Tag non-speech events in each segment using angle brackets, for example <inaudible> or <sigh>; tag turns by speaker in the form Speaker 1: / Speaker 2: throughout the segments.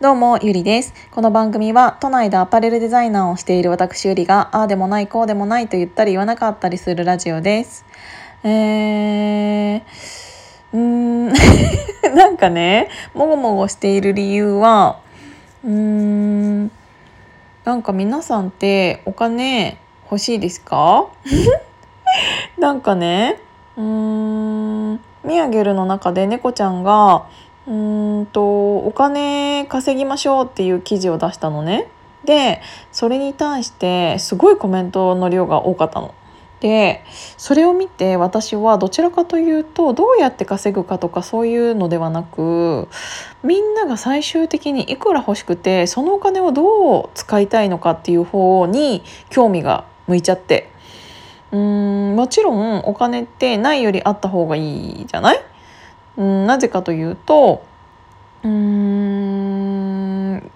Speaker 1: どうも、ゆりです。この番組は、都内でアパレルデザイナーをしている私ゆりが、ああでもない、こうでもないと言ったり言わなかったりするラジオです。えー、うーん、<laughs> なんかね、もごもごしている理由は、うーん、なんか皆さんってお金欲しいですか？<laughs> なんかね、うーん、ミヤゲルの中で猫ちゃんが、うんとお金稼ぎましょうっていう記事を出したのね。でそれに対してすごいコメントの量が多かったの。でそれを見て私はどちらかというとどうやって稼ぐかとかそういうのではなくみんなが最終的にいくら欲しくてそのお金をどう使いたいのかっていう方に興味が向いちゃってうんもちろんお金ってないよりあった方がいいじゃない？うん、なぜかというとうん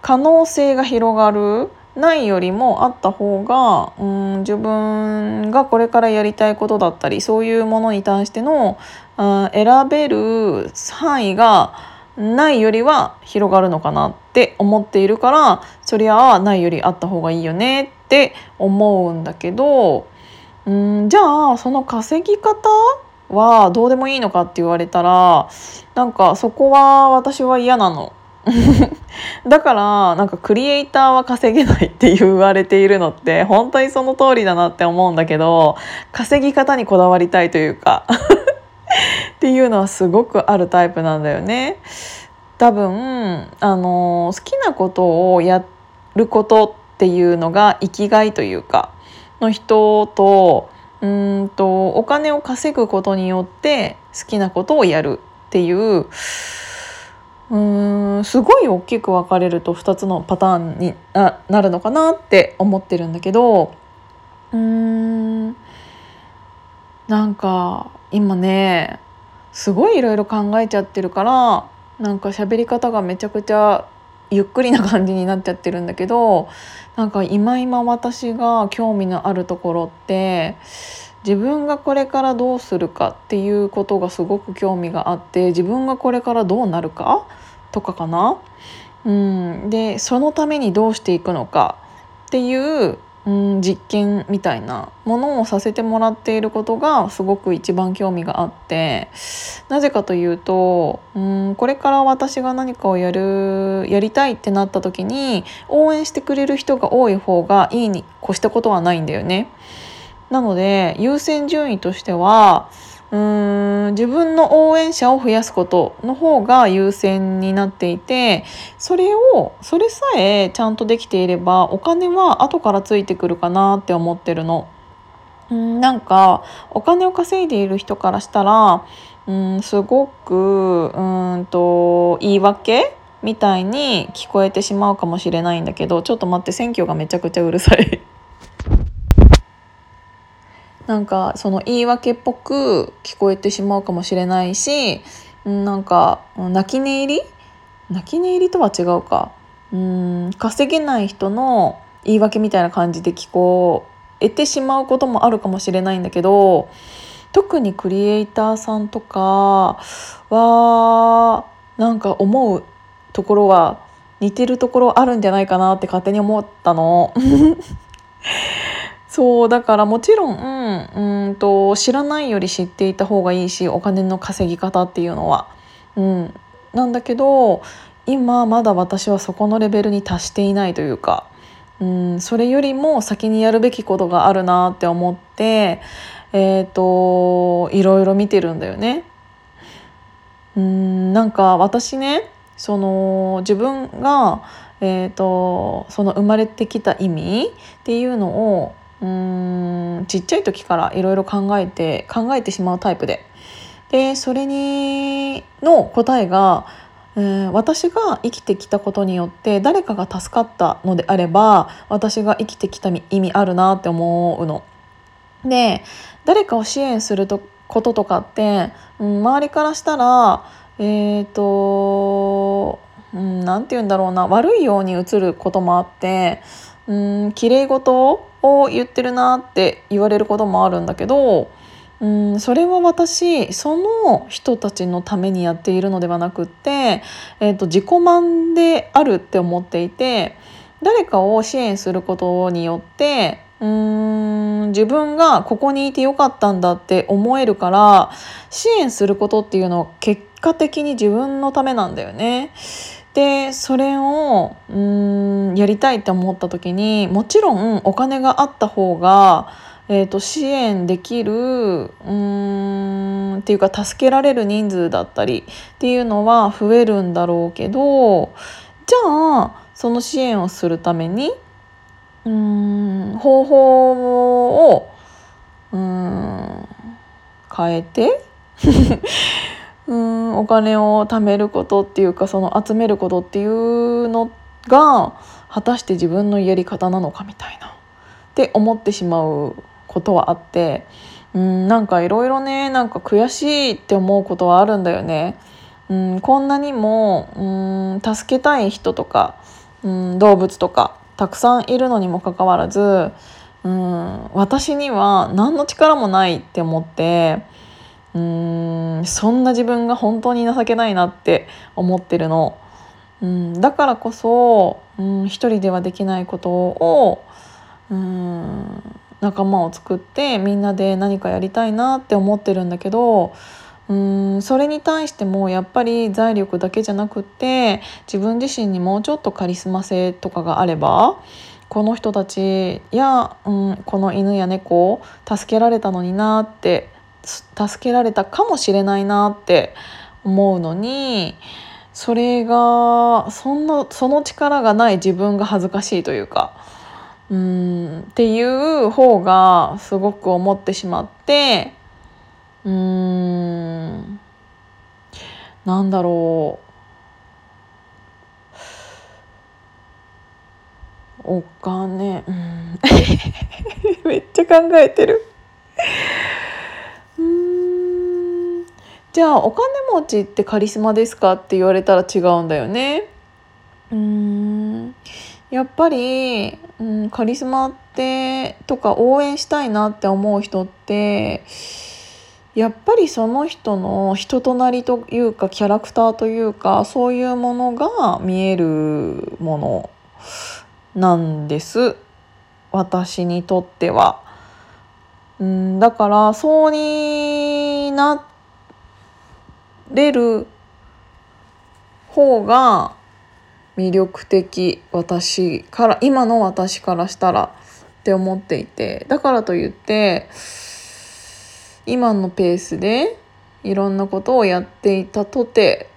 Speaker 1: 可能性が広がるないよりもあった方がうん自分がこれからやりたいことだったりそういうものに対してのあ選べる範囲がないよりは広がるのかなって思っているからそりゃあないよりあった方がいいよねって思うんだけどうんじゃあその稼ぎ方はどうでもいいのかって言われたらなんかそこは私は嫌なの。<laughs> だからなんかクリエイターは稼げないって言われているのって本当にその通りだなって思うんだけど稼ぎ方にこだわりたいというか <laughs> っていうのはすごくあるタイプなんだよね。多分あの好きなことをやることっていうのが生きがいというかの人とうんとお金を稼ぐことによって好きなことをやるっていううんすごい大きく分かれると2つのパターンになるのかなって思ってるんだけどうーんなんか今ねすごいいろいろ考えちゃってるからなんか喋り方がめちゃくちゃゆっくりな感じになっちゃってるんだけどなんか今今私が興味のあるところって自分がこれからどうするかっていうことがすごく興味があって自分がこれからどうなるかとかかな？うん、でそのためにどうしていくのかっていううん、実験みたいなものをさせてもらっていることがすごく一番興味があってなぜかというとうんこれから私が何かをやるやりたいってなった時に応援してくれる人が多い方がいいに越したことはないんだよね。なので優先順位としてはうーん自分の応援者を増やすことの方が優先になっていてそれをそれさえちゃんとできていればお金は後からついてくるかなって思ってるの。うんなんかお金を稼いでいる人からしたらうんすごくうんと言い訳みたいに聞こえてしまうかもしれないんだけどちょっと待って選挙がめちゃくちゃうるさいなんかその言い訳っぽく聞こえてしまうかもしれないしなんか泣き寝入り？泣き寝入りとは違うかうん稼げない人の言い訳みたいな感じで聞こえてしまうこともあるかもしれないんだけど特にクリエイターさんとかはなんか思うところは似てるところあるんじゃないかなって勝手に思ったの。そうだからもちろん、うん、と知らないより知っていた方がいいしお金の稼ぎ方っていうのは。うん、なんだけど今まだ私はそこのレベルに達していないというか、うん、それよりも先にやるべきことがあるなって思ってえっ、ー、といろいろ見てるんだよね。うんなんか私ねその自分が、えーとその生まれてきた意味っていうのをちっちゃい時からいろいろ考えて考えてしまうタイプででそれにの答えが、私が生きてきたことによって誰かが助かったのであれば私が生きてきた意味あるなって思うの。で誰かを支援することとかって、うん、周りからしたらえっ、ー、と何、うん、て言うんだろうな悪いように映ることもあってうん綺麗事を言ってるなって言われることもあるんだけどうんそれは私その人たちのためにやっているのではなくって、えーと、自己満であるって思っていて誰かを支援することによってうーん自分がここにいてよかったんだって思えるから支援することっていうのは結果的に自分のためなんだよね。でそれをうんやりたいって思った時にもちろんお金があった方がえーと、支援できるうんっていうか助けられる人数だったりっていうのは増えるんだろうけどじゃあその支援をするためにうん方法をうん変えてうんお金を貯めることっていうかその集めることっていうのが果たして自分のやり方なのかみたいなって思ってしまうことはあってうんなんかいろいろねなんか悔しいって思うことはあるんだよね。うんこんなにもうん助けたい人とかうん動物とかたくさんいるのにもかかわらずうん私には何の力もないって思ってんそんな自分が本当に情けないなって思ってるの。うん、だからこそ、うん、一人ではできないことをうん仲間を作ってみんなで何かやりたいなって思ってるんだけどうんそれに対してもやっぱり財力だけじゃなくって自分自身にもうちょっとカリスマ性とかがあればこの人たちや、うん、この犬や猫を助けられたのになって助けられたかもしれないなって思うのにそれがそんなその力がない自分が恥ずかしいというか。うんっていう方がすごく思ってしまってうんなんだろうお金うん <laughs> めっちゃ考えてるうんじゃあお金持ちってカリスマですかって言われたら違うんだよね。うん。やっぱり、うん、カリスマってとか応援したいなって思う人ってやっぱりその人の人となりというかキャラクターというかそういうものが見えるものなんです。私にとっては。うん、だからそうになれる方が魅力的私から今の私からしたらって思っていてだからといって今のペースでいろんなことをやっていたとて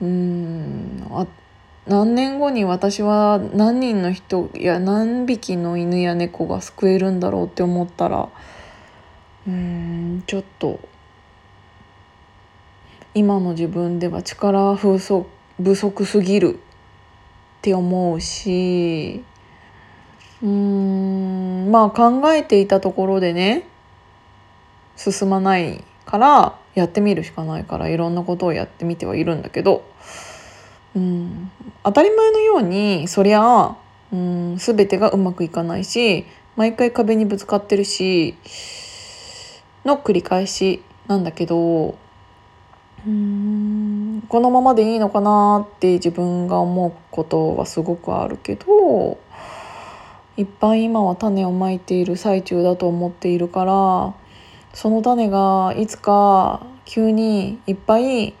Speaker 1: うんあ何年後に私は何人の人や何匹の犬や猫が救えるんだろうって思ったらうんちょっと今の自分では力不足不足すぎるって思うしうーんまあ考えていたところでね進まないからやってみるしかないからいろんなことをやってみてはいるんだけど、うん、当たり前のようにそりゃ、うん、全てがうまくいかないし毎回壁にぶつかってるしの繰り返しなんだけどうんこのままでいいのかなって自分が思うことはすごくあるけどいっぱい今は種をまいている最中だと思っているからその種がいつか急にいっぱい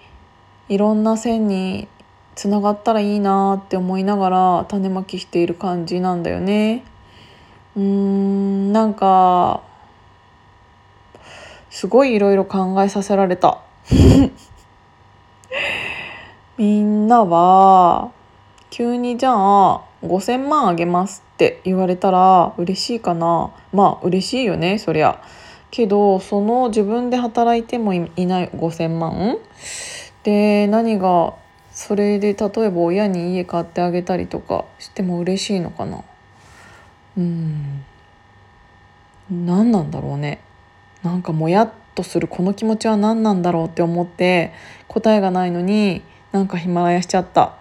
Speaker 1: いろんな線につながったらいいなって思いながら種まきしている感じなんだよね。うーんなんかすごいいろいろ考えさせられた。<laughs> みんなは急にじゃあ5,000万あげますって言われたら嬉しいかな。まあ嬉しいよねそりゃ。けどその自分で働いてもいない5,000万？で何がそれで例えば親に家買ってあげたりとかしても嬉しいのかな？うん。何なんだろうね。なんかもやっとするこの気持ちは何なんだろうって思って答えがないのになんかヒマラヤしちゃった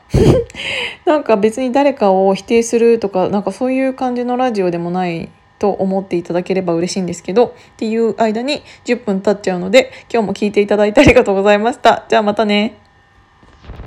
Speaker 1: <laughs> なんか別に誰かを否定するとかなんかそういう感じのラジオでもないと思っていただければ嬉しいんですけどっていう間に10分経っちゃうので今日も聞いていただいてありがとうございました。じゃあまたね。